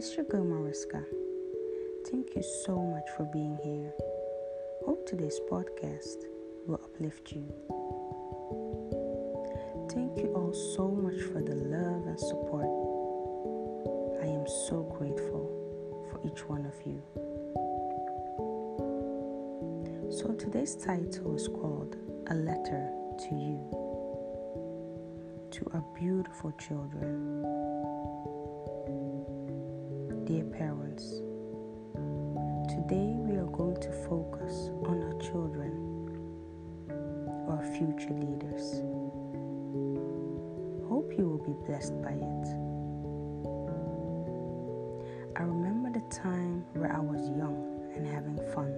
Girl Mariska. Thank you so much for being here. Hope today's podcast will uplift you. Thank you all so much for the love and support. I am so grateful for each one of you. So today's title is called A Letter to You. To our beautiful children. Dear parents, today we are going to focus on our children, our future leaders. Hope you will be blessed by it. I remember the time where I was young and having fun.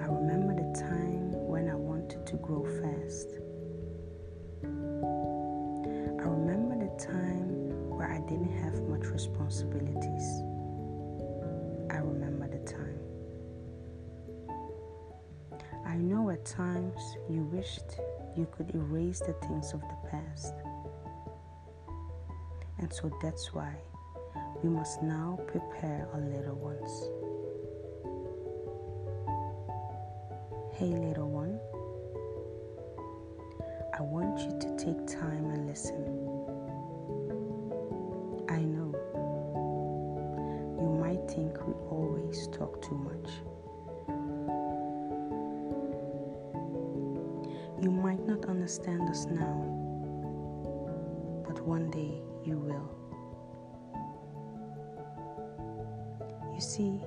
I remember the time when I wanted to grow fast. At times you wished you could erase the things of the past. And so that's why we must now prepare our little ones. Hey, little one, I want you to take time and listen. I know you might think we always talk too much. You might not understand us now, but one day you will. You see,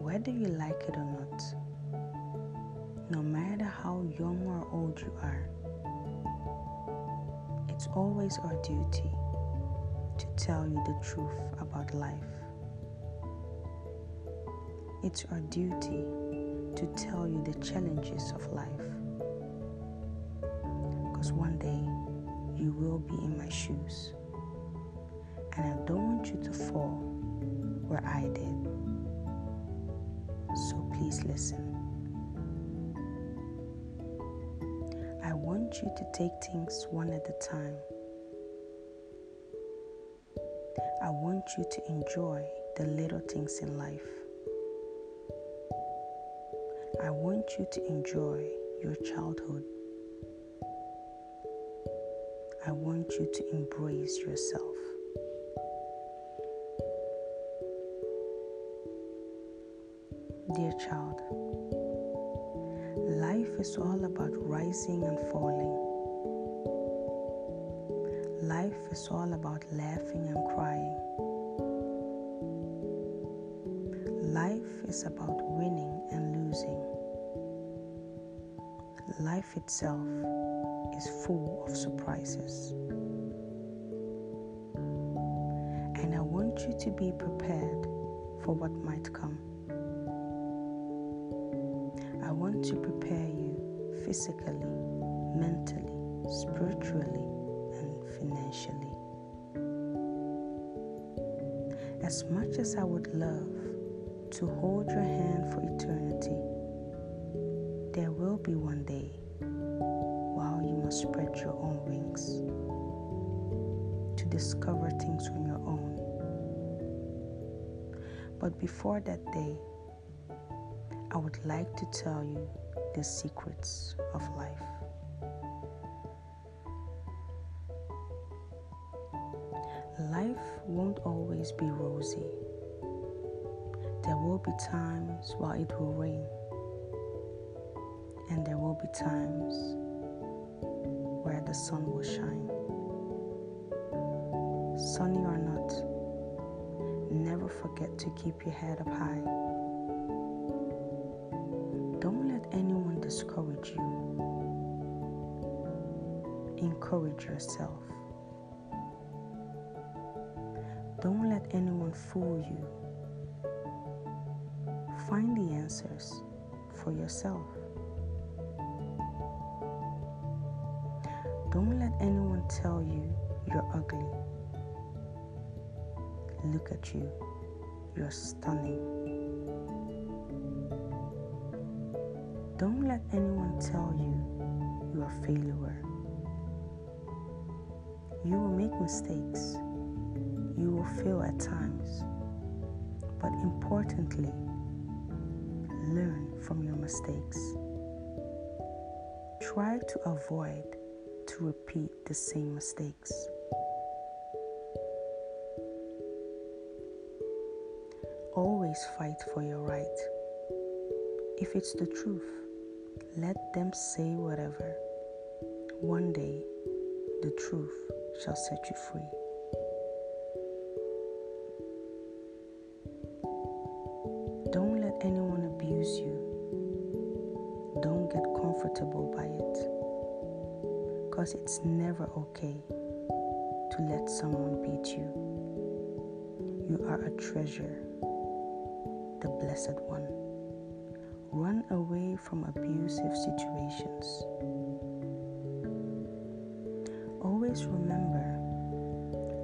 whether you like it or not, no matter how young or old you are, it's always our duty to tell you the truth about life. It's our duty to tell you the challenges of life. Because one day you will be in my shoes. And I don't want you to fall where I did. So please listen. I want you to take things one at a time. I want you to enjoy the little things in life. I want you to enjoy your childhood. I want you to embrace yourself. Dear child, life is all about rising and falling. Life is all about laughing and crying. Life is about winning and losing. Life itself is full of surprises. And I want you to be prepared for what might come. I want to prepare you physically, mentally, spiritually, and financially. As much as I would love to hold your hand for eternity, there will be one day while you must spread your own wings to discover things on your own. But before that day, I would like to tell you the secrets of life. Life won't always be rosy. There will be times while it will rain, and there will be times where the sun will shine. Sunny or not, never forget to keep your head up high. Don't let anyone discourage you. Encourage yourself. Don't let anyone fool you Find the answers for yourself. Don't let anyone tell you you're ugly. Look at you, you're stunning. Don't let anyone tell you you're a failure. You will make mistakes, You will fail at times, but importantly, learn from your mistakes. Try to avoid to repeat the same mistakes. Always fight for your right. If it's the truth, let them say whatever. One day, the truth shall set you free. Don't let anyone abuse you. Don't get comfortable by it. Because it's never okay to let someone beat you. You are a treasure, the blessed one. Run away from abusive situations. Always remember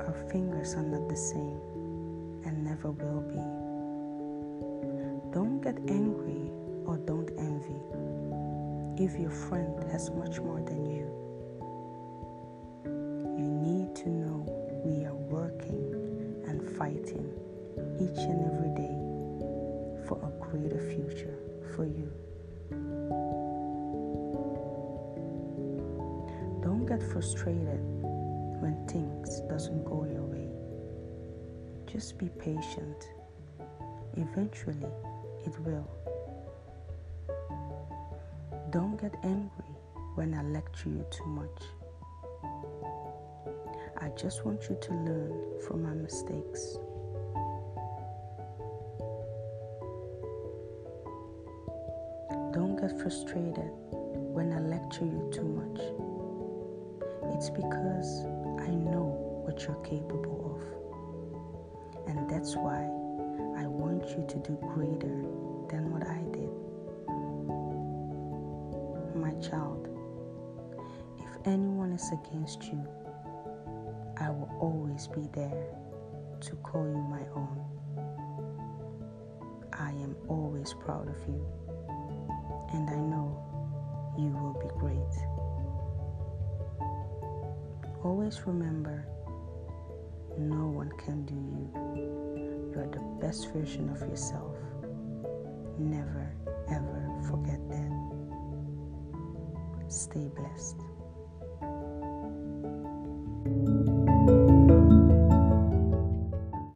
our fingers are not the same and never will be. Don't get angry or don't envy if your friend has much more than you. Fighting each and every day for a greater future for you. Don't get frustrated when things doesn't go your way. Just be patient. Eventually, it will. Don't get angry when I lecture you too much. I just want you to learn from my mistakes. Don't get frustrated when I lecture you too much. It's because I know what you're capable of. And that's why I want you to do greater than what I did. My child, if anyone is against you, I will always be there to call you my own. I am always proud of you and I know you will be great. Always remember, no one can do you. You are the best version of yourself. Never, ever forget that. Stay blessed.